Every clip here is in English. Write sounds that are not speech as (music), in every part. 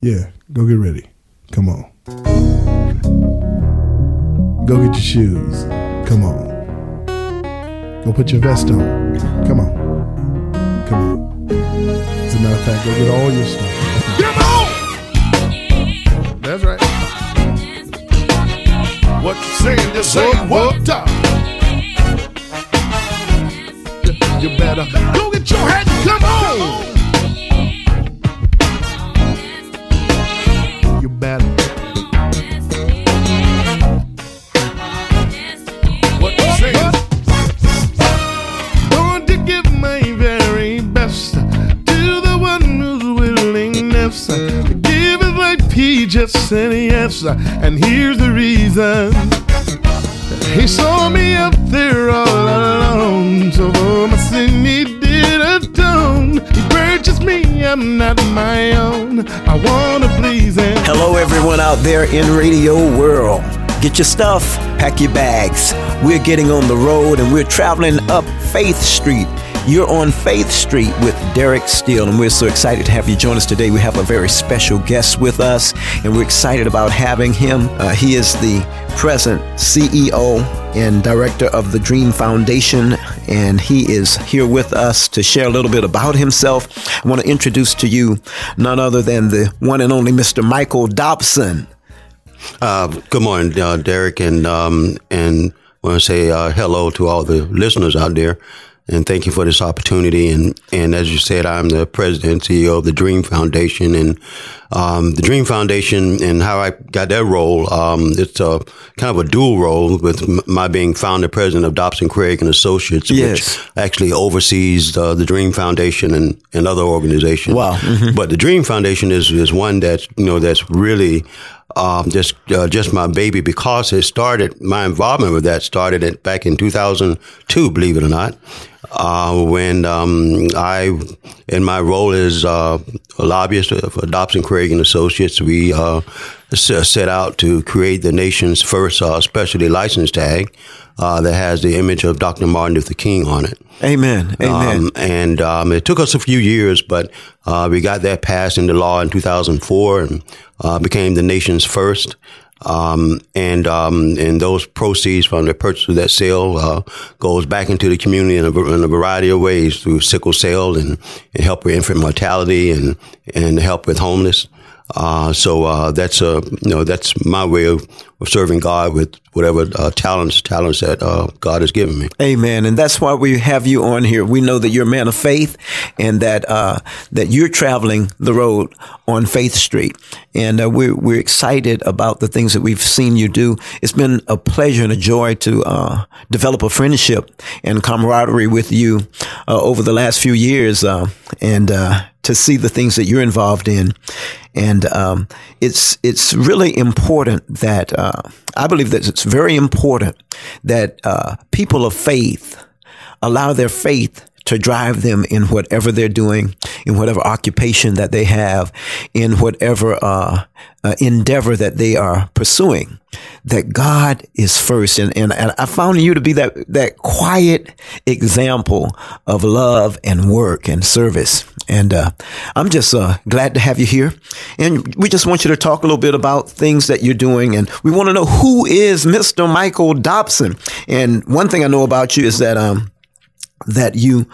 Yeah, go get ready. Come on. Go get your shoes. Come on. Go put your vest on. Come on. Come on. As a matter of fact, go get all your stuff. Come on! That's right. What you saying? Just say What, what. You better Go get your hat come on. Yes, and here's the reason. He saw me up there all alone, so for my sin he did atone. He purchased me, I'm not my own. I wanna please him. Hello, everyone out there in radio world. Get your stuff, pack your bags. We're getting on the road and we're traveling up Faith Street. You're on Faith Street with Derek Steele, and we're so excited to have you join us today. We have a very special guest with us, and we're excited about having him. Uh, he is the present CEO and director of the Dream Foundation, and he is here with us to share a little bit about himself. I want to introduce to you none other than the one and only Mr. Michael Dobson. Uh, good morning, uh, Derek, and um, and want to say uh, hello to all the listeners out there, and thank you for this opportunity. And and as you said, I'm the president and CEO of the Dream Foundation, and um, the Dream Foundation and how I got that role. Um, it's a kind of a dual role with my being founder president of Dobson Craig and Associates, Yes. which actually oversees uh, the Dream Foundation and, and other organizations. Wow. Mhm. But the Dream Foundation is is one that's you know that's really um, just uh, just my baby because it started my involvement with that started at, back in 2002, believe it or not, uh, when um, I in my role as uh, a lobbyist for Dobson Craig and Associates, we uh, set out to create the nation's first uh, specialty license tag uh, that has the image of Dr. Martin Luther King on it. Amen. Amen. Um, and um, it took us a few years, but uh, we got that passed into law in 2004 and uh, became the nation's first. Um, and um, and those proceeds from the purchase of that sale uh, goes back into the community in a, in a variety of ways through sickle cell and, and help with infant mortality and and help with homeless. Uh, so uh, that's uh, you know that's my way of, serving God with whatever uh, talents talents that uh, God has given me. Amen. And that's why we have you on here. We know that you're a man of faith and that, uh, that you're traveling the road on Faith Street. And, we're, we're excited about the things that we've seen you do. It's been a pleasure and a joy to, uh, develop a friendship and camaraderie with you, over the last few years. And, uh, to see the things that you're involved in. And um, it's it's really important that uh, I believe that it's very important that uh, people of faith allow their faith to drive them in whatever they're doing, in whatever occupation that they have, in whatever uh, uh, endeavor that they are pursuing. That God is first, and, and and I found you to be that that quiet example of love and work and service. And uh, I'm just uh, glad to have you here. And we just want you to talk a little bit about things that you're doing. And we want to know who is Mr. Michael Dobson. And one thing I know about you is that um, that you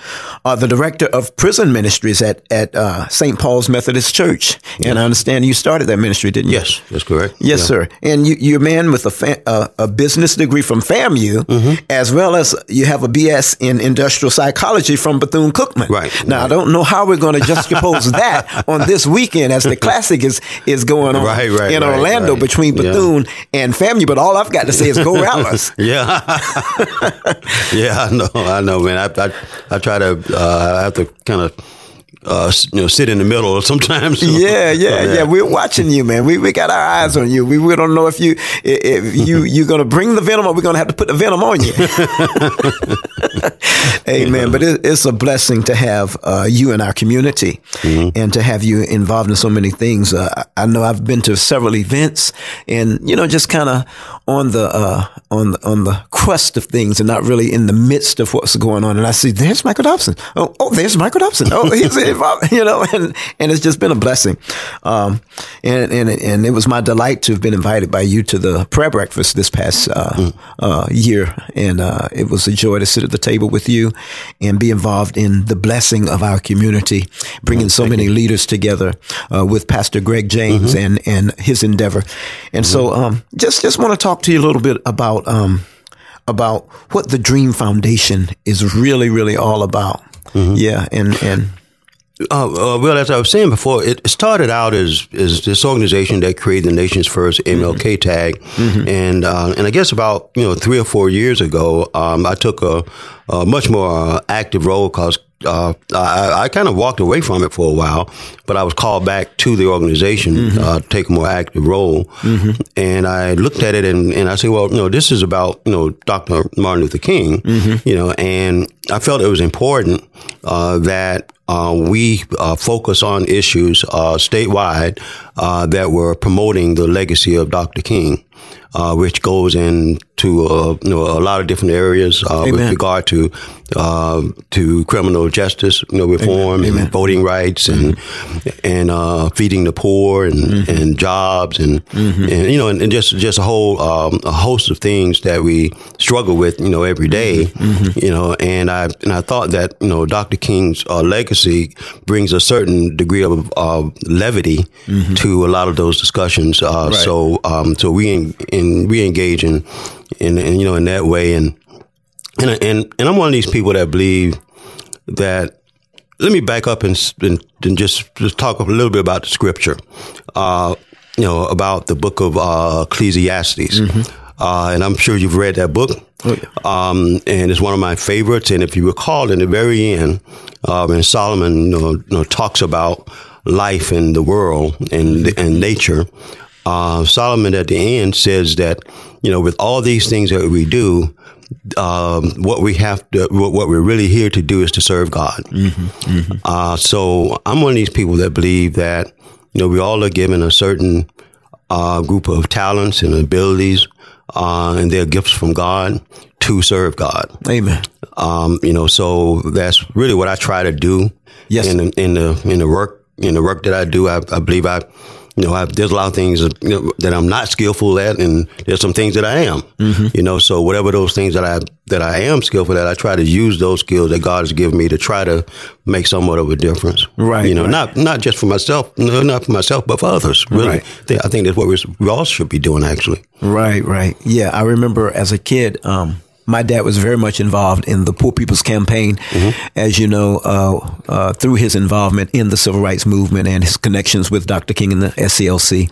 are the director of prison ministries at at uh, St. Paul's Methodist Church, and I understand you started that ministry, didn't you? Yes, that's correct. Yes, Yeah. sir. And you, you're a man with a, fa- uh, a business degree from FAMU, Mm-hmm. as well as you have a BS in industrial psychology from Bethune Cookman. Right, Now, I don't know how we're going to juxtapose (laughs) that on this weekend as the classic is is going on Right, right, in right, Orlando right. between Yeah. Bethune and FAMU. But all I've got to say is go (laughs) Rattlers. Yeah, (laughs) yeah, I know, I know, man. I I, I try to, uh, I have to kind of, uh, you know, sit in the middle (laughs) sometimes. Yeah, (laughs) yeah, yeah. We're watching you, man. We we got our eyes on you. We, we don't know if you if you (laughs) you're gonna bring the venom or we're gonna have to put the venom on you. Amen. But it, it's a blessing to have uh, you in our community and to have you involved in so many things. Uh, I know I've been to several events and you know just kind of on the uh, on the, on the crust of things and not really in the midst of what's going on. And I see there's Michael Dobson. Oh, oh, there's Michael Dobson. Oh, he's involved, (laughs) you know, and, and it's just been a blessing. Um, and, and, and it was my delight to have been invited by you to the prayer breakfast this past, uh, mm. uh, year. And, uh, it was a joy to sit at the table with you and be involved in the blessing of our community, bringing so many you. leaders together, uh, with Pastor Greg James mm-hmm. and, and his endeavor. And mm-hmm. so, um, just, just want to talk to you a little bit about, um, about what the Dream Foundation is really, really all about. Mm-hmm. Yeah, and and. Uh, uh, well, as I was saying before, it started out as, as this organization that created the nation's first MLK mm-hmm. tag, mm-hmm. and uh, and I guess about you know three or four years ago, um, I took a, a much more uh, active role because uh, I, I kind of walked away from it for a while, but I was called back to the organization mm-hmm. uh, to take a more active role. Mm-hmm. And I looked at it and, and I said, well, you know, this is about, you know, Dr. Martin Luther King, mm-hmm. you know, and I felt it was important uh, that uh, we uh, focus on issues uh, statewide uh, that were promoting the legacy of Dr. King, uh, which goes into uh, you know, a lot of different areas with regard to to criminal justice, you know, reform Amen. and Amen. voting rights and mm-hmm. and feeding the poor and, mm-hmm. and jobs and mm-hmm. and you know and, and, just just a whole um, a host of things that we struggle with, you know, every day, mm-hmm. you know, and I and I thought that you know Dr. King's legacy brings a certain degree of uh, levity mm-hmm. to a lot of those discussions. Uh, right. So, um, so we in, in we engage in, in, in, you know in that way, and and and and I'm one of these people that believe that. Let me back up and and, and just just talk a little bit about the scripture. Uh, you know about the book of uh, Ecclesiastes. Mm-hmm. Uh, and I'm sure you've read that book. Oh, yeah. um, and it's one of my favorites. And if you recall, in the very end, uh, when Solomon you know, you know, talks about life and the world and and nature, uh, Solomon at the end says that you know with all these things that we do, um, what we have to, what we're really here to do is to serve God. Mm-hmm, mm-hmm. Uh, so I'm one of these people that believe that you know we all are given a certain uh, group of talents and abilities uh, and they're gifts from God to serve God. Amen. Um, you know, so that's really what I try to do. Yes. In, in the in the work in the work that I do, I, I believe I you know, I, there's a lot of things you know, that I'm not skillful at, and there's some things that I am. Mm-hmm. You know, so whatever those things that I that I am skillful at, I try to use those skills that God has given me to try to make somewhat of a difference. Right. You know, right. not not just for myself, no, not for myself, but for others. Really, right. I think that's what we all should be doing. Actually. Right. Right. Yeah, I remember as a kid. Um, my dad was very much involved in the Poor People's Campaign, mm-hmm. as you know, uh, uh, through his involvement in the civil rights movement and his connections with Dr. King and the SCLC.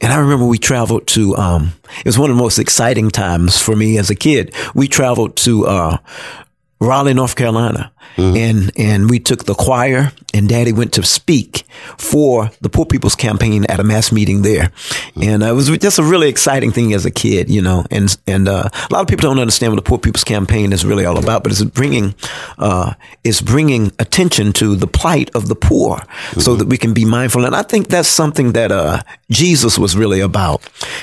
And I remember we traveled to, um, it was one of the most exciting times for me as a kid. We traveled to uh, Raleigh, North Carolina. Mm-hmm. And and we took the choir and daddy went to speak for the Poor People's Campaign at a mass meeting there. Mm-hmm. And uh, it was just a really exciting thing as a kid, you know. And and uh, a lot of people don't understand what the Poor People's Campaign is really all about, but it's bringing uh, it's bringing attention to the plight of the poor mm-hmm. so that we can be mindful. And I think that's something that uh, Jesus was really about.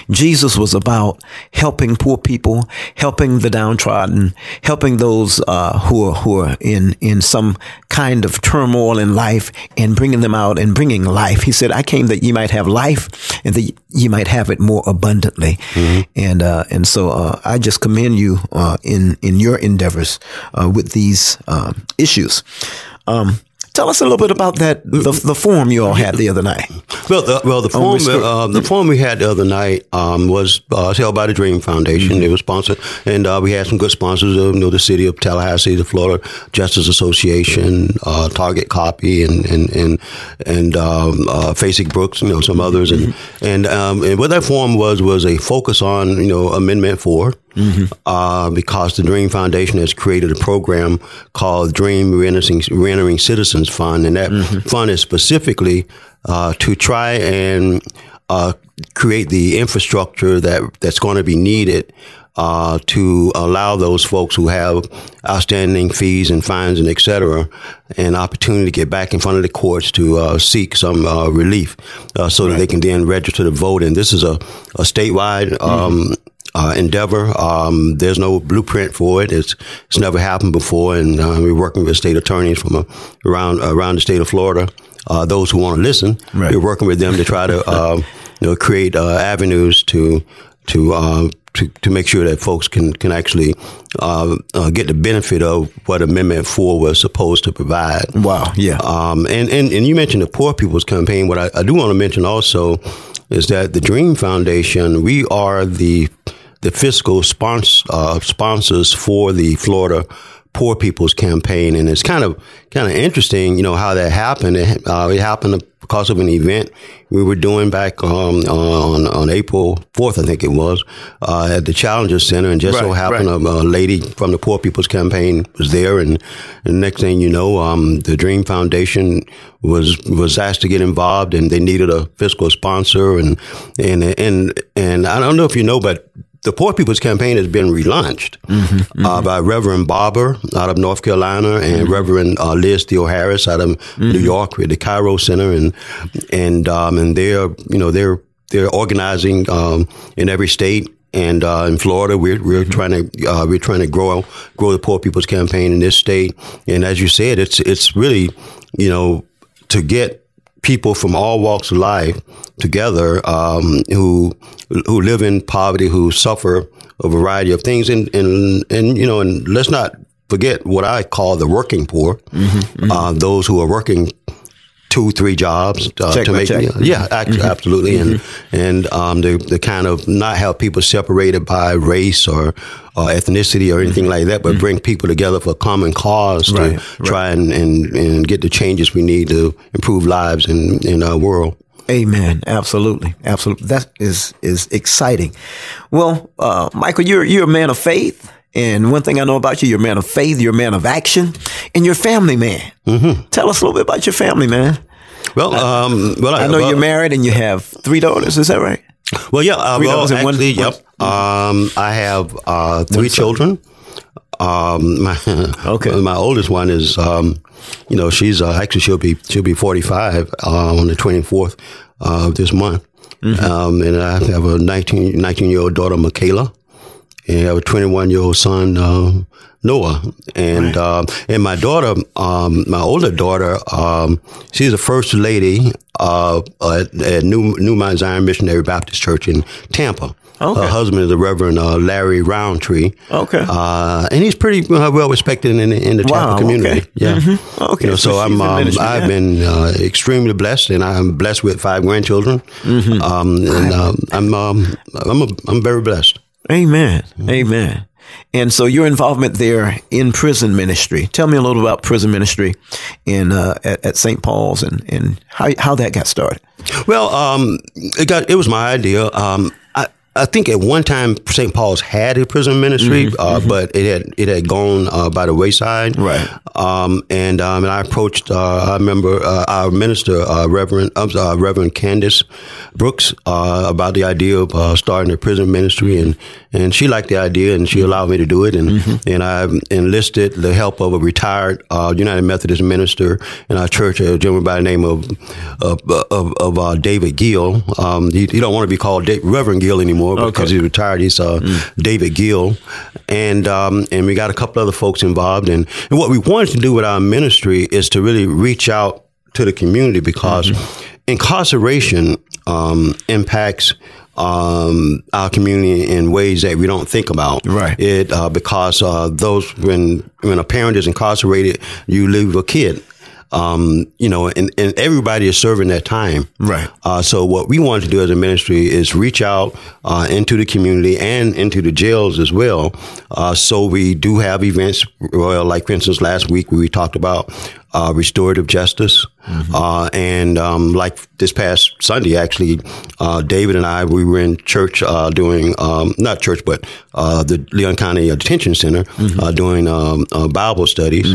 Jesus was about helping poor people, helping the downtrodden, helping those uh, who are who are in in some kind of turmoil in life and bringing them out and bringing life. He said, I came that ye might have life and that ye might have it more abundantly. Mm-hmm. And, uh, and so, uh, I just commend you, uh, in, in your endeavors, uh, with these, um, issues. Um, Tell us a little bit about that the, the forum you all had the other night. Well, the, well, the forum uh, the forum we had the other night um, was uh, held by the Dream Foundation. Mm-hmm. It was sponsored, and uh, we had some good sponsors. Of, you know, the city of Tallahassee, the Florida Justice Association, uh, Target Copy, and and and and um, uh, Facing Brooks. You know, some others, and mm-hmm. and, um, and what that form was was a focus on you know Amendment Four. Mm-hmm. Uh, because the Dream Foundation has created a program called Dream Reentering, Citizens Fund, and that mm-hmm. fund is specifically uh, to try and uh, create the infrastructure that that's going to be needed uh, to allow those folks who have outstanding fees and fines and et cetera an opportunity to get back in front of the courts to uh, seek some uh, relief uh, so right. that they can then register to vote. And this is a, a statewide um, mm-hmm uh, endeavor. Um, there's no blueprint for it. It's it's never happened before, and uh, we're working with state attorneys from uh, around around the state of Florida. Uh, those who want to listen, Right. we're working with them to try to um, you know create uh, avenues to to. Uh, to, to make sure that folks can can actually uh, uh, get the benefit of what Amendment Four was supposed to provide. Wow. Yeah. Um, and, and, and you mentioned the Poor People's Campaign. What I, I do want to mention also is that the Dream Foundation, we are the the fiscal spons- uh, sponsors for the Florida Poor People's Campaign, and it's kind of kind of interesting, you know, how that happened. It, uh, it happened because of an event we were doing back um, on on April fourth, I think it was, uh, at the Challenger Center, and just so Right, happened right. a, a lady from the Poor People's Campaign was there, and, and the next thing you know, um, the Dream Foundation was was asked to get involved, and they needed a fiscal sponsor, and and and and I don't know if you know, but. The Poor People's Campaign has been relaunched Uh, by Reverend Barber out of North Carolina and Reverend uh, Liz Theoharis out of New York with the Kairos Center, and and um, and they're you know they're they're organizing um, in every state and uh, in Florida, we're we're trying to uh, we're trying to grow grow the Poor People's Campaign in this state. And as you said, it's it's really you know to get people from all walks of life together um, who who live in poverty, who suffer a variety of things, and and and you know, and let's not forget what I call the working poor, Uh, those who are working two, three jobs uh, to make check. yeah, act- absolutely, and and um, the the kind of not have people separated by race or or ethnicity or anything like that, but bring people together for a common cause to Right, try and, and and get the changes we need to improve lives in in our world. Amen. Absolutely. Absolutely. That is is exciting. Well, uh, Michael, you're you're a man of faith, and one thing I know about you, you're a man of faith, you're a man of action, and you're a family man. Mm-hmm. Tell us a little bit about your family, man. Well, um, well, I know well, you're married and you have three daughters. Is that right? Well, yeah, uh, Three well, daughters and one- yep. Um, I have uh, three children. Um, (laughs) my Okay. my oldest one is, um, you know, she's uh, actually she'll be she'll be forty five uh, on the twenty fourth uh, of this month, Mm-hmm. um, and I have a 19, 19 year old daughter, Michaela, and I have a twenty one year old son, uh, Noah, and um, and my daughter, um, my older daughter, um, she's the first lady uh, at, at New New Mount Zion Missionary Baptist Church in Tampa. Okay. Her husband is the Reverend uh, Larry Roundtree. Okay. Uh, and he's pretty uh, well respected in, the- in the Wow, Tampa community. okay. Yeah. Okay, You know, so so, I'm, um, I've yeah. been uh, extremely blessed, and I'm blessed with five grandchildren. Mm-hmm. Um, and um, I'm, um, I'm, a, I'm very blessed. Amen. Amen. And so your involvement there in prison ministry. Tell me a little about prison ministry in uh, at, at St. Paul's and, and how how that got started. Well, um, it got it was my idea. Um, I think at one time St. Paul's had a prison ministry, uh, but it had it had gone uh, by the wayside. Right. Um, and um, and I approached. Uh, I remember uh, our minister, uh, Reverend uh, Reverend Candace Brooks, uh, about the idea of uh, starting a prison ministry, and and she liked the idea, and she allowed me to do it, and and I enlisted the help of a retired uh, United Methodist minister in our church, a gentleman by the name of of of, of uh, David Gill. Um, he, don't want to be called Da- Reverend Gill anymore because he retired. He's uh, David Gill, and um, and we got a couple other folks involved, and and what we wanted to do with our ministry is to really reach out to the community because incarceration um, impacts um, our community in ways that we don't think about. Right. It uh, because uh, those when when a parent is incarcerated, you leave a kid. Um, you know, and, and everybody is serving their time. Right. Uh, so what we want to do as a ministry is reach out uh, into the community and into the jails as well. Uh, so we do have events, well, like for instance, last week we talked about uh, restorative justice, uh, and um, like this past Sunday, actually, uh, David and I we were in church uh, doing um, not church, but uh, the Leon County Detention Center uh, doing um, uh, Bible studies,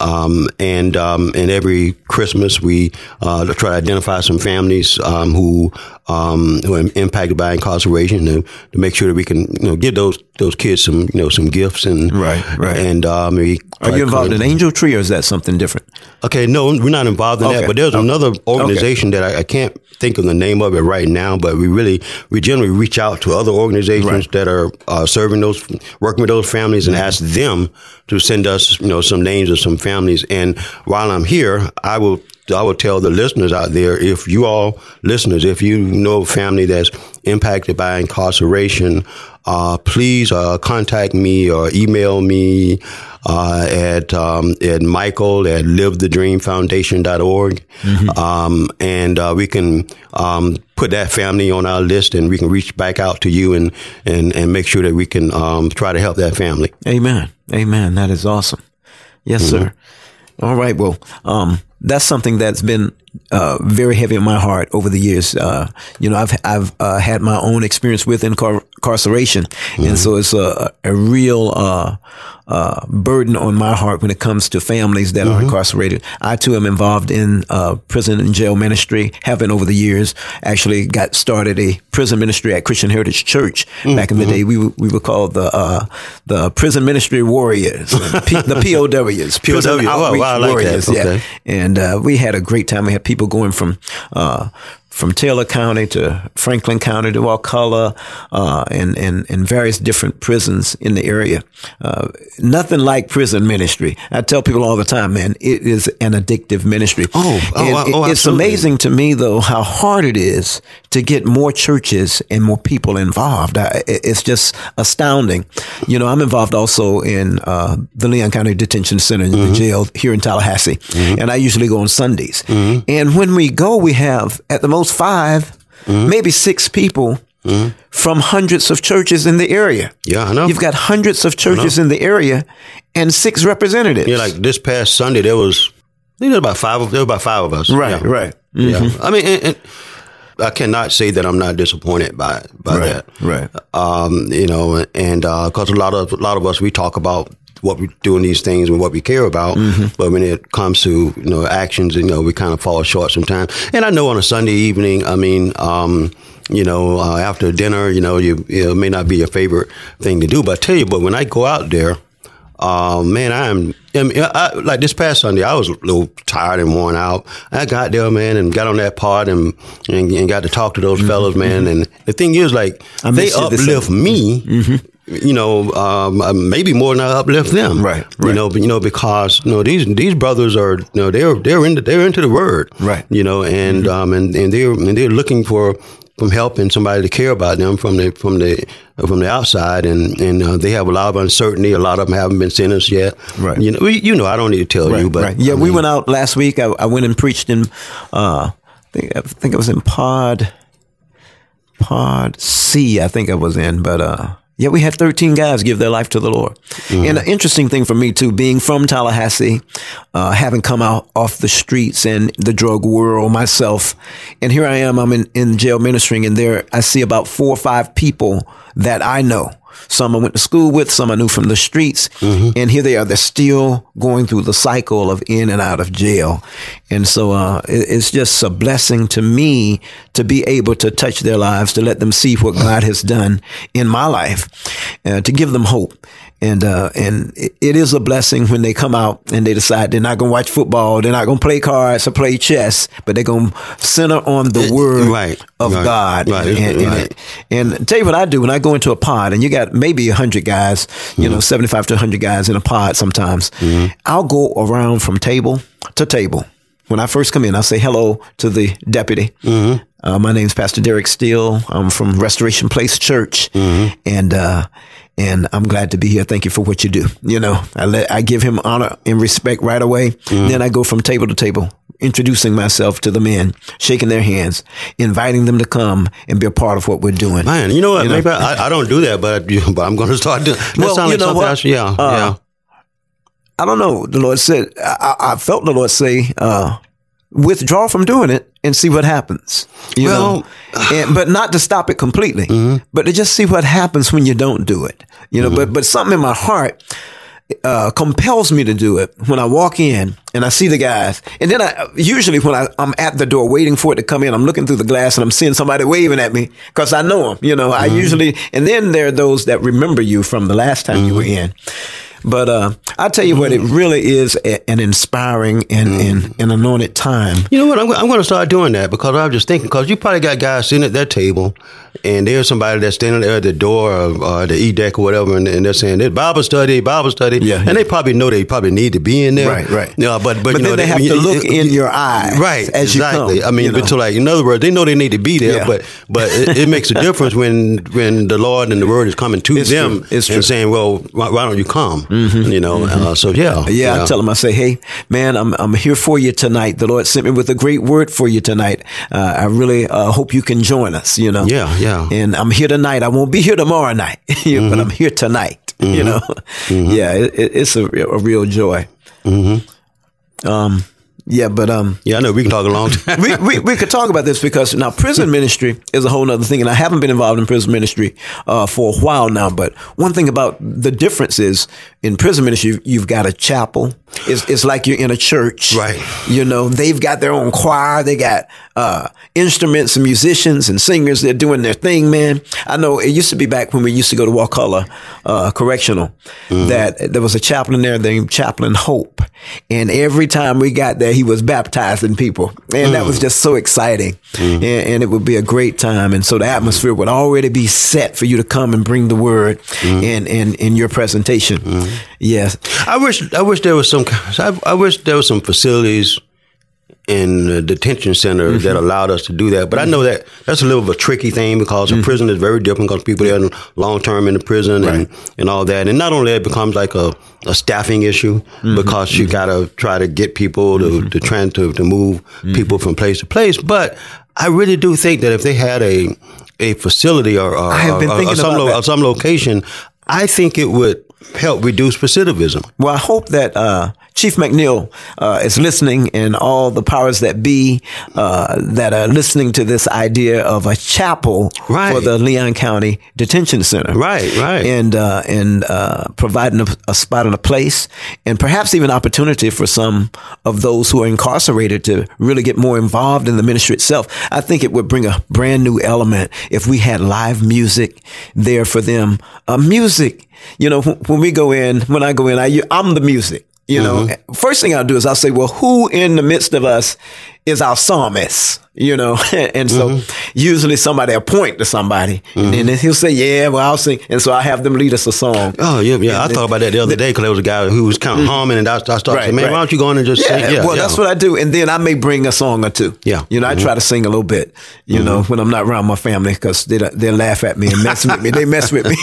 Um, and um, and every Christmas we uh, try to identify some families um, who um, who are impacted by incarceration to, to make sure that we can you know give those those kids some you know some gifts and Right, right. and um, we Are you involved in Angel Tree or is that something different? Okay, no, we're not involved in Okay. that. But there's Okay. another organization that I, I can't think of the name of it right now. But we really, we generally reach out to other organizations Right. that are uh, serving those, working with those families, and ask them to send us, you know, some names of some families. And while I'm here, I will. I would tell the listeners out there, if you all listeners, if you know a family that's impacted by incarceration, uh, please uh, contact me or email me uh, at um, at Michael at livethedreamfoundation.org. Um, and uh, we can um, put that family on our list and we can reach back out to you and, and, and make sure that we can um, try to help that family. Amen. Amen. That is awesome. Yes, sir. All right. Well, um, that's something that's been uh, very heavy in my heart over the years. Uh, you know, I've I've uh, had my own experience with incar- incarceration, and so it's a a real uh, uh, burden on my heart when it comes to families that are incarcerated. I too am involved in uh, prison and jail ministry. Have been over the years. Actually, got started a prison ministry at Christian Heritage Church back in the day. We were- we were called the uh, the prison ministry warriors, P- the (laughs) POWs, prison POW. Oh, wow, I like that. warriors. Yeah, and uh, we had a great time. We had people going from uh, from Taylor County to Franklin County to Wakulla, uh, and, and and various different prisons in the area. Uh, nothing like prison ministry. I tell people all the time, man, it is an addictive ministry. Oh, oh, oh, oh, it's amazing to me though how hard it is to get more churches and more people involved. I, it's just astounding. You know, I'm involved also in uh, the Leon County Detention Center, Mm-hmm. the jail here in Tallahassee, and I usually go on Sundays. And when we go, we have at the most 5 Mm-hmm. maybe six people. From hundreds of churches in the area. Yeah, I know. You've got hundreds of churches in the area and six representatives. Yeah, like this past Sunday, there was, there was about five of, there were about five of us. right, Yeah. right. Yeah. I mean, and, and I cannot say that I'm not disappointed by, by Right, that. right. um, you know, and because a lot of a lot of us we talk about what we do in these things and what we care about, but when it comes to you know actions, you know, we kind of fall short sometimes. And I know on a Sunday evening, I mean. Um, you know, uh, after dinner, you know, you, it may not be your favorite thing to do, but I tell you, but when I go out there, uh, man, I am, I mean, I, like this past Sunday, I was a little tired and worn out. I got there, man, and got on that pod and, and, and got to talk to those fellas, man. And the thing is, like, I they miss you this uplift me. You know, um, uh, maybe more than I uplift them. Right, You know, but you know because you know these these brothers are you know they're they're into they're into the word. Right. You know, and um and, and they're and they're looking for from help and somebody to care about them from the from the from the outside and and uh, they have a lot of uncertainty. A lot of them haven't been sentenced yet. Right. You know, you know, I don't need to tell you, but right. yeah, I we mean, went out last week. I, I went and preached in, uh, I think, I think it was in Pod, Pod C. I think I was in, but uh, yeah, we had 13 guys give their life to the Lord. And an interesting thing for me too, being from Tallahassee, uh, having come out off the streets and the drug world myself, and here I am. I'm in, in jail ministering, and there I see about four or five people that I know. Some I went to school with, some I knew from the streets, and here they are. They're still going through the cycle of in and out of jail, and so uh, it- it's just a blessing to me to be able to touch their lives, to let them see what God has done in my life, uh, to give them hope. And uh, and it, it is a blessing when they come out and they decide they're not going to watch football, they're not going to play cards or play chess, but they're going to center on the word right, of right, God. right, And, and, right. and tell you what I do when I go into a pod, and you got maybe hundred guys, you know, seventy-five to hundred guys in a pod. Sometimes I'll go around from table to table. When I first come in, I say hello to the deputy. Uh, my name's Pastor Derek Steele. I'm from Restoration Place Church, and uh, and I'm glad to be here. Thank you for what you do. You know, I let I give him honor and respect right away. Then I go from table to table, introducing myself to the men, shaking their hands, inviting them to come and be a part of what we're doing. Man, you know what? You know? Maybe I, I don't do that, but (laughs) but I'm going to start doing. That Well, sounds you like know something what? else. Yeah, Uh, yeah. I don't know. The Lord said, I, I I felt the Lord say, uh, withdraw from doing it and see what happens. You Well- know, and, (sighs) but not to stop it completely, Mm-hmm. but to just see what happens when you don't do it. You know, but but something in my heart uh, compels me to do it when I walk in and I see the guys. And then I usually when I, I'm at the door waiting for it to come in, I'm looking through the glass and I'm seeing somebody waving at me because I know them. You know, I usually and then there are those that remember you from the last time you were in. But uh, I tell you what, it really is a, an inspiring and, and an anointed time. You know what? I'm, I'm going to start doing that because I was just thinking, because you probably got guys sitting at that table and there's somebody that's standing there at the door of or the E deck or whatever, and, and they're saying, "This Bible study, Bible study. Yeah, and yeah. they probably know they probably need to be in there. Right, right. Yeah, but, but, But you know, they have you- to look you- in your eyes Right, as you exactly. come, I mean, you know. but so like, in other words, they know they need to be there, Yeah. but but it, it makes a difference when when the Lord and the Word is coming to It's them true. It's true. Mm-hmm. and saying, "Well, why, why don't you come?" You know. Uh, so yeah, Yeah, I tell them, I say, hey, man, I'm, I'm here for you tonight. The Lord sent me with a great word for you tonight. Uh, I really uh, hope you can join us, you know. Yeah, yeah. And I'm here tonight. I won't be here tomorrow night, (laughs) Mm-hmm. but I'm here tonight, you know. Yeah, it, it, it's a, a real joy. Mm-hmm. Um, yeah, but um, yeah. I know we can talk a long time. (laughs) we, we, we could talk about this because now prison ministry is a whole other thing, and I haven't been involved in prison ministry uh, for a while now. But one thing about the difference is in prison ministry, you've got a chapel. It's, it's like you're in a church, Right. You know, they've got their own choir, they got uh, instruments and musicians and singers. They're doing their thing, man. I know it used to be back when we used to go to Wakulla uh, Correctional mm-hmm. that there was a chaplain there named Chaplain Hope, and every time we got there, he was baptizing people, and that was mm. just so exciting, mm. and, and it would be a great time. And so the atmosphere would already be set for you to come and bring the word mm. and and in your presentation. Yes, I wish I wish there was some I, I wish there was some facilities in the detention center Mm-hmm. that allowed us to do that. But I know that that's a little of a tricky thing because Mm-hmm. a prison is very different because people are long term in the prison and, and all that. And not only that, it becomes like a, a staffing issue Mm-hmm. because you got to try to get people to to try to, to move Mm-hmm. people from place to place. But I really do think that if they had a a facility or, or, or- or some, lo- or some location, I think it would help reduce recidivism. Well, I hope that uh, Chief McNeil uh, is listening, and all the powers that be uh, that are listening to this idea of a chapel Right. for the Leon County Detention Center. Right, right. And uh, and uh, providing a, a spot and a place, and perhaps even opportunity for some of those who are incarcerated to really get more involved in the ministry itself. I think it would bring a brand new element if we had live music there for them. Uh, music, you know, when we go in, when I go in, I, I'm the music. You know, mm-hmm. first thing I'll do is I'll say, well, who in the midst of us is our psalmist? You know, (laughs) and so usually somebody will point to somebody and then he'll say, yeah, well, I'll sing. And so I have them lead us a song. Oh yeah, yeah. I thought about that the other day because there was a guy who was kind of humming, and I, I started Mm-hmm. Right, saying, "Man, right. why don't you go in and just Yeah, sing?" Yeah, well, yeah. that's what I do, and then I may bring a song or two. Yeah. Mm-hmm. you know, I try to sing a little bit. You know, when I'm not around my family because they they laugh at me and mess with me. They mess with me,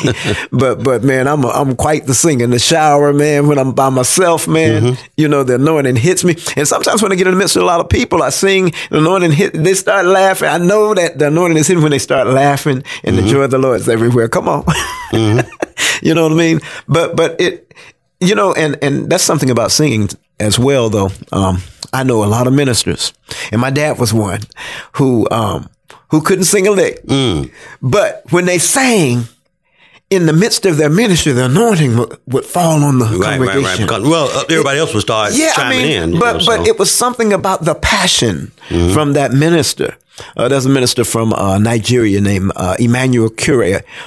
(laughs) but but man, I'm a, I'm quite the singer in the shower, man. When I'm by myself, man, Mm-hmm. you know, the anointing hits me, and sometimes when I get in the midst of a lot of people, I sing, the anointing hit, they start laughing. I know that the anointing is hitting when they start laughing, and Mm-hmm. the joy of the Lord is everywhere. Come on, (laughs) you know what I mean? But but it, you know, and and that's something about singing as well, though. Um, I know a lot of ministers, and my dad was one who um who couldn't sing a lick, but when they sang. In the midst of their ministry, the anointing would, would fall on the right, right, congregation. right. Because, well, uh, everybody else would start Yeah, I mean, in. but know, but so. Mm-hmm. it was something about the passion from that minister. Uh, there's a minister from uh, Nigeria named uh, Emmanuel Kure,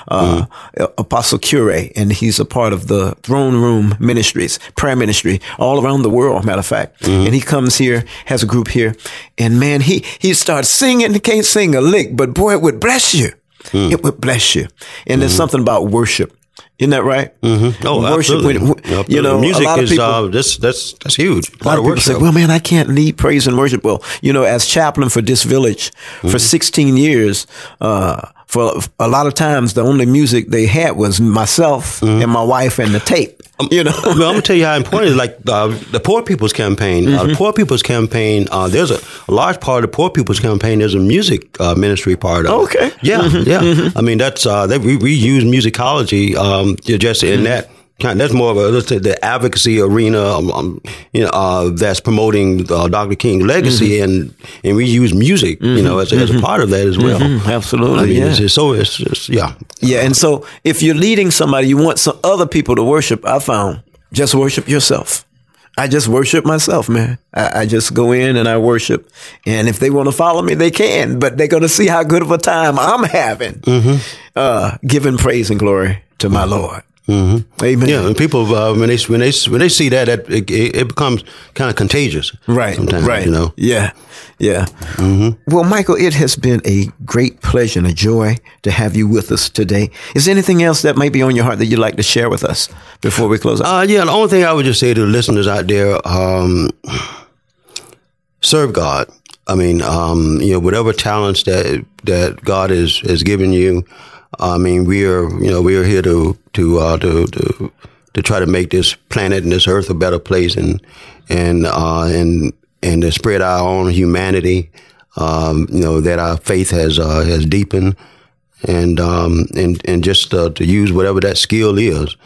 uh, Mm-hmm. Apostle Kure, and he's a part of the Throne Room Ministries, prayer ministry all around the world. Matter of fact, Mm-hmm. and he comes here, has a group here, and man, he he starts singing. He can't sing a lick, but boy, it would bless you. Mm. It would bless you. And there's something about worship. Isn't that right? Mm-hmm. Oh, worship. absolutely. when- Absolutely. you know, music a lot is people, uh, that's that's that's huge. a lot of people say, well, man, I can't lead praise and worship. Well, you know, as chaplain for this village Mm-hmm. for 16 years, uh, for a lot of times, the only music they had was myself Mm-hmm. and my wife and the tape. You know, well, I'm gonna tell you how important it is. Like uh, the Poor People's Campaign. Uh, Mm-hmm. the Poor People's Campaign. Uh, there's a, a large part of the Poor People's Campaign. There's a music uh, ministry part of. it. Okay. Mm-hmm. Yeah, yeah. I mean, that's uh, that we, we use musicology um, just in Mm-hmm. that. Kind that's more of a let's say the advocacy arena, um, um, you know, uh, that's promoting uh, Dr. King's legacy, Mm-hmm. and and we use music, you know, as, as a part of that as well. absolutely, I mean, yeah. it's, it's so it's, it's yeah, yeah. And so, if you're leading somebody, you want some other people to worship. I found just worship yourself. I just worship myself, man. I, I just go in and I worship. And if they want to follow me, they can, but they're going to see how good of a time I'm having, uh, giving praise and glory to my Lord. Amen. Yeah, and people uh, when they when they when they see that, that it, it becomes kind of contagious. Right. Sometimes, right. you know. Yeah. Yeah. Well, Michael, it has been a great pleasure and a joy to have you with us today. Is there anything else that might be on your heart that you'd like to share with us before we close out? Uh, yeah, the only thing I would just say to the listeners out there, um, serve God. I mean, um, you know, whatever talents that that God has has given you. I mean, we are, you know, we are here to to uh, to, to to try to make this planet and this earth a better place, and and uh, and and to spread our own humanity. Um, you know that our faith has uh, has deepened, and um, and and just uh, to use whatever that skill is,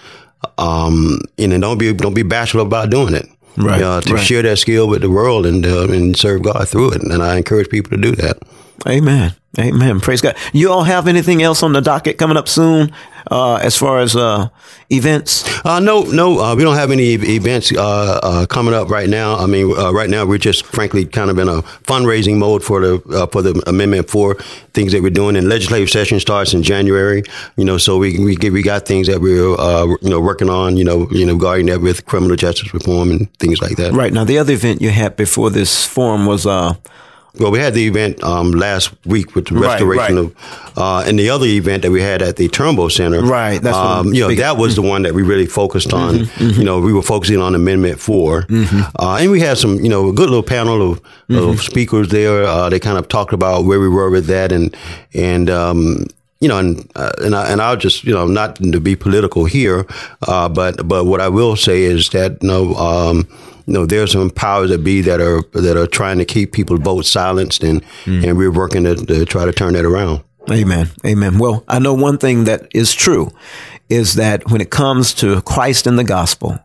um, and then don't be don't be bashful about doing it. Right, Uh, to right. share that skill with the world and uh, and serve God through it, and I encourage people to do that. Amen. Amen. Praise God. You all have anything else on the docket coming up soon, uh, as far as uh, events? Uh, no, no, uh, we don't have any e- events uh, uh, coming up right now. I mean, uh, right now we're just frankly kind of in a fundraising mode for the uh, for the Amendment Four things that we're doing. And legislative session starts in January. You know, so we we get, we got things that we're uh, you know working on. You know, you know, regarding that with criminal justice reform and things like that. Right now, the other event you had before this forum was uh, Well, we had the event um, last week with the restoration right. of, uh, and the other event that we had at the Turnbow Center. Right, that's um, you know that was the one that we really focused on. Mm-hmm, You know, we were focusing on Amendment 4 uh, and we had some you know a good little panel of, Mm-hmm. of speakers there. Uh, they kind of talked about where we were with that and and. Um, you know, and uh, and, I, and I'll just you know not to be political here, uh, but but what I will say is that you know, um, you know, there's some powers that be that are that are trying to keep people's votes silenced, and Mm. and we're working to, to try to turn that around. Amen. Amen. Well, I know one thing that is true is that when it comes to Christ and the gospel,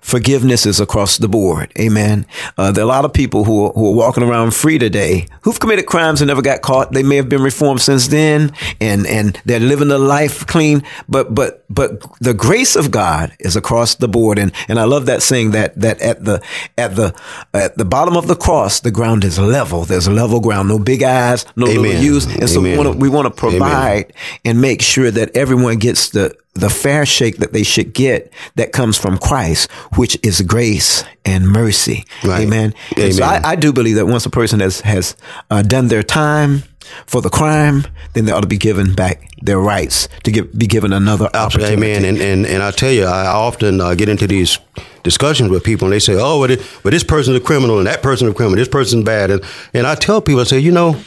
forgiveness is across the board. Amen. Uh, there are a lot of people who are, who are walking around free today who've committed crimes and never got caught. They may have been reformed since then and, and they're living their life clean, but, but, but the grace of God is across the board. And, and I love that saying that, that at the, at the, at the bottom of the cross, the ground is level. There's level ground, no big eyes, no little Amen. U's. And so we want to, we want to Amen. provide and make sure that everyone gets the the fair shake that they should get that comes from Christ, which is grace and mercy. Right. Amen. And so Amen. I, I do believe that once a person has has uh, done their time for the crime, then they ought to be given back their rights to give, be given another opportunity. Amen. And and and I tell you, I often uh, get into these discussions with people, and they say, "Oh, but, it, but this person's a criminal, and that person's a criminal. This person's bad." And and I tell people, I say, you know,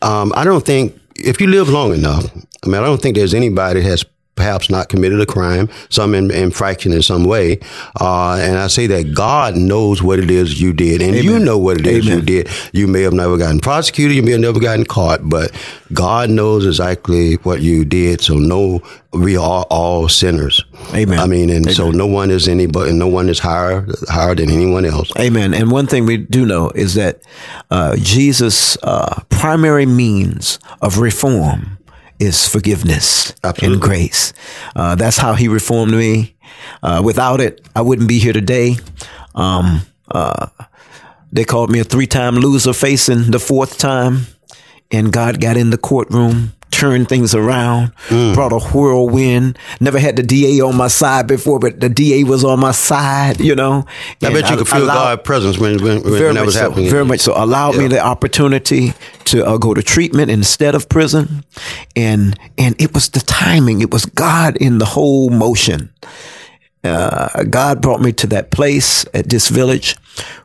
um, I don't think if you live long enough, I mean, I don't think there's anybody that has perhaps not committed a crime, some in, infraction in some way. Uh, and I say that God knows what it is you did, and you know what it is you did. You may have never gotten prosecuted, you may have never gotten caught, but God knows exactly what you did. So no, we are all sinners. Amen. I mean, and so no one is anybody, no one is higher higher than anyone else. Amen. And one thing we do know is that uh, Jesus' uh, primary means of reform is forgiveness Absolutely. and grace. Uh, that's how he reformed me. Uh, without it, I wouldn't be here today. Um, uh, they called me a three-time loser facing the fourth time, and God got in the courtroom. Turned things around, brought a whirlwind. Never had the DA on my side before, but the DA was on my side, you know. I bet you could feel allowed- God's presence when when, when that was so, happening. Very much so. Allowed me the opportunity to uh, go to treatment instead of prison, and and it was the timing. It was God in the whole motion. Uh, God brought me to that place at this village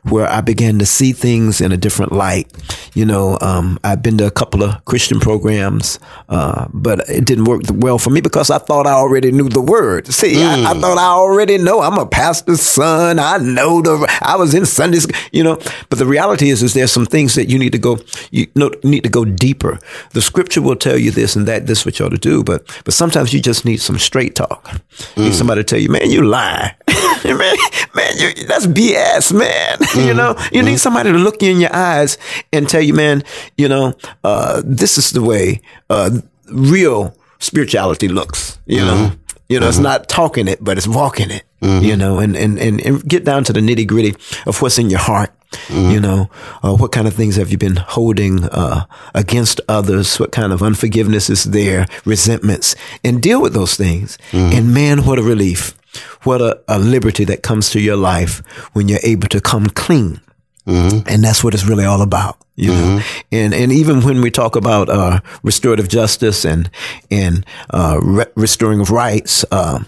where I began to see things in a different light. You know, um, I've been to a couple of Christian programs, uh, but it didn't work well for me because I thought I already knew the word. See, I, I thought I already know. I'm a pastor's son. I know the. I was in Sunday school. You know, but the reality is, is there's some things that you need to go. You know, need to go deeper. The scripture will tell you this and that. This is what you ought to do. But but sometimes you just need some straight talk. You need somebody to tell you, man, you lie. (laughs) man, man, you, that's BS, man. (laughs) you know, you need somebody to look you in your eyes and tell you, man, you know, uh, this is the way uh, real spirituality looks. You know, you know, it's not talking it, but it's walking it. you know, and, and, and, and get down to the nitty gritty of what's in your heart. You know, uh, what kind of things have you been holding uh, against others? What kind of unforgiveness is there? Resentments, and deal with those things. And man, what a relief! What a, a liberty that comes to your life when you're able to come clean. And that's what it's really all about, you know. And and even when we talk about uh, restorative justice and and uh, re- restoring of rights, um,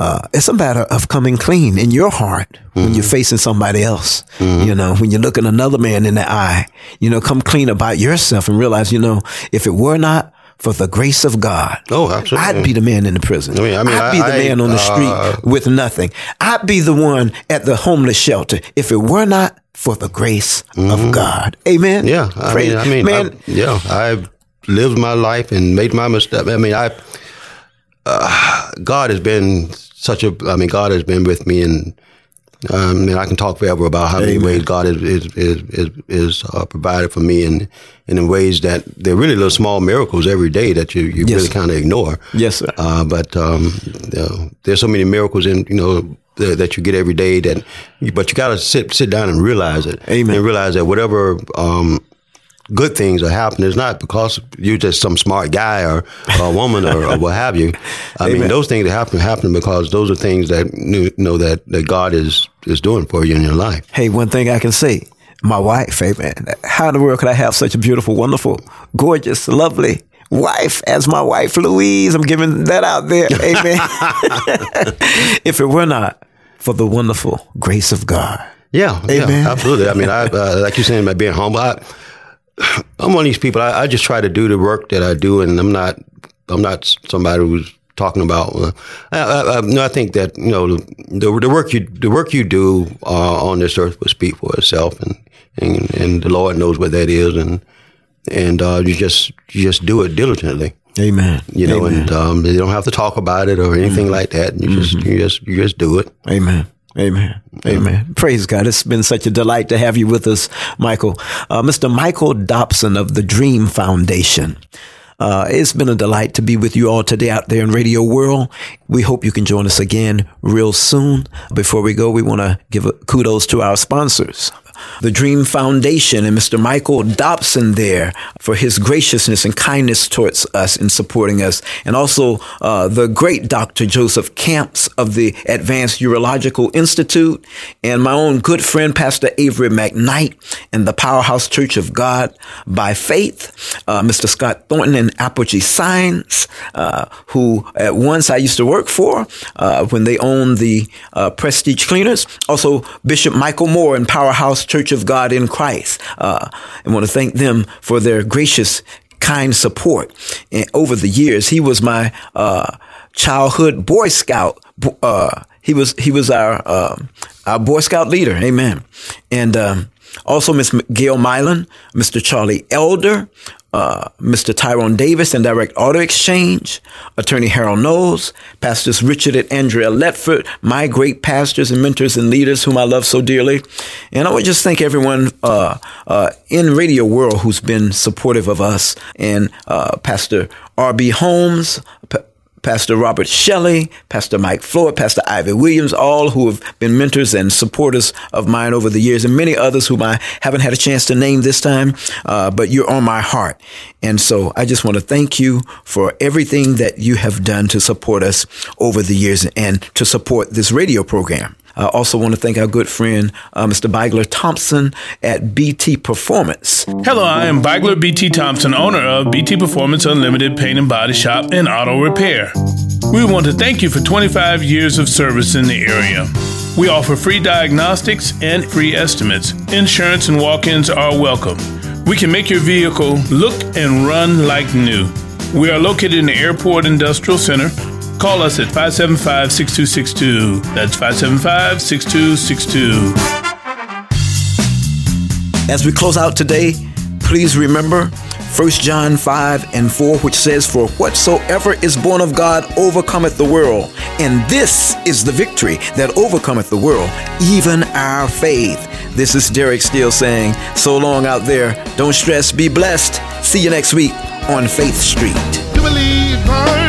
uh, it's a matter of coming clean in your heart when you're facing somebody else. You know, when you're looking another man in the eye, you know, come clean about yourself and realize, you know, if it were not for the grace of God, Oh, absolutely. I'd be the man in the prison. I mean- I mean, would be the I- man on the street uh, with nothing. I'd be the one at the homeless shelter if it were not for the grace of God. Amen. Mm-hmm. Yeah, I Praise- mean, I mean, man. I, yeah, I've lived my life and made my mistake. I mean, I, uh, God has been such a. I mean, God has been with me, and um, and I can talk forever about how many ways God is is is is, is uh, provided for me, and and in ways that they're really little small miracles every day that you you Yes, really kind of ignore. Yes, sir. Uh, but um, you know, there's so many miracles in you know that, that you get every day that, but you got to sit sit down and realize it. Amen. And realize that whatever um, good things are happening, it's not because you're just some smart guy or, or a woman or, or what have you. (laughs) I mean, those things that happen happen because those are things that you know that, that God is is doing for you in your life. Hey, one thing I can say, my wife, amen. How in the world could I have such a beautiful, wonderful, gorgeous, lovely wife as my wife, Louise? I'm giving that out there. (laughs) Amen. (laughs) if it were not for the wonderful grace of God. Yeah, Amen. yeah, absolutely. I mean, I uh, like you're saying about being humble. I, I'm one of these people. I, I just try to do the work that I do, and I'm not. I'm not somebody who's talking about. Uh, I, I, I, no, I think that you know the the work you the work you do uh, on this earth will speak for itself, and, and and the Lord knows what that is, and and uh, you just you just do it diligently. Amen. You know, Amen. and um, you don't have to talk about it or anything like that. You just you just you just do it. Amen. Amen. Amen. Praise God. It's been such a delight to have you with us, Michael. Uh, Mr. Michael Dobson of the Dream Foundation. Uh, it's been a delight to be with you all today out there in Radio World. We hope you can join us again real soon. Before we go, we want to give kudos to our sponsors. The Dream Foundation and Mr. Michael Dobson there for his graciousness and kindness towards us in supporting us. And also uh, the great Dr. Joseph Camps of the Advanced Urological Institute and my own good friend, Pastor Avery McKnight and the Powerhouse Church of God by Faith, uh, Mr. Scott Thornton and Apogee Science, uh, who at once I used to work for uh, when they owned the uh, Prestige Cleaners. Also, Bishop Michael Moore and Powerhouse Church of God in Christ. Uh, I want to thank them for their gracious, kind support. And over the years, he was my uh, childhood Boy Scout. Uh, he was he was our um our Boy Scout leader. Amen. And um, also Miss Gail Milan, Mr. Charlie Elder, uh, Mr. Tyrone Davis and Direct Auto Exchange, Attorney Harold Knowles, Pastors Richard and Andrea Letford, my great pastors and mentors and leaders whom I love so dearly. And I would just thank everyone uh, uh, in Radio World who's been supportive of us, and uh, Pastor R.B. Holmes, Pastor Robert Shelley, Pastor Mike Floyd, Pastor Ivy Williams, all who have been mentors and supporters of mine over the years, and many others whom I haven't had a chance to name this time, uh, but you're on my heart. And so I just want to thank you for everything that you have done to support us over the years and to support this radio program. I also want to thank our good friend, uh, Mr. Beigler Thompson at BT Performance. Hello, I am Beigler BT Thompson, owner of BT Performance Unlimited Paint and Body Shop and Auto Repair. We want to thank you for 25 years of service in the area. We offer free diagnostics and free estimates. Insurance and walk ins are welcome. We can make your vehicle look and run like new. We are located in the Airport Industrial Center. Call us at 575 6262. That's 575 6262. As we close out today, please remember 1 John 5 and 4, which says, For whatsoever is born of God overcometh the world. And this is the victory that overcometh the world, even our faith. This is Derek Steele saying, So long out there. Don't stress, be blessed. See you next week on Faith Street. to believe, God.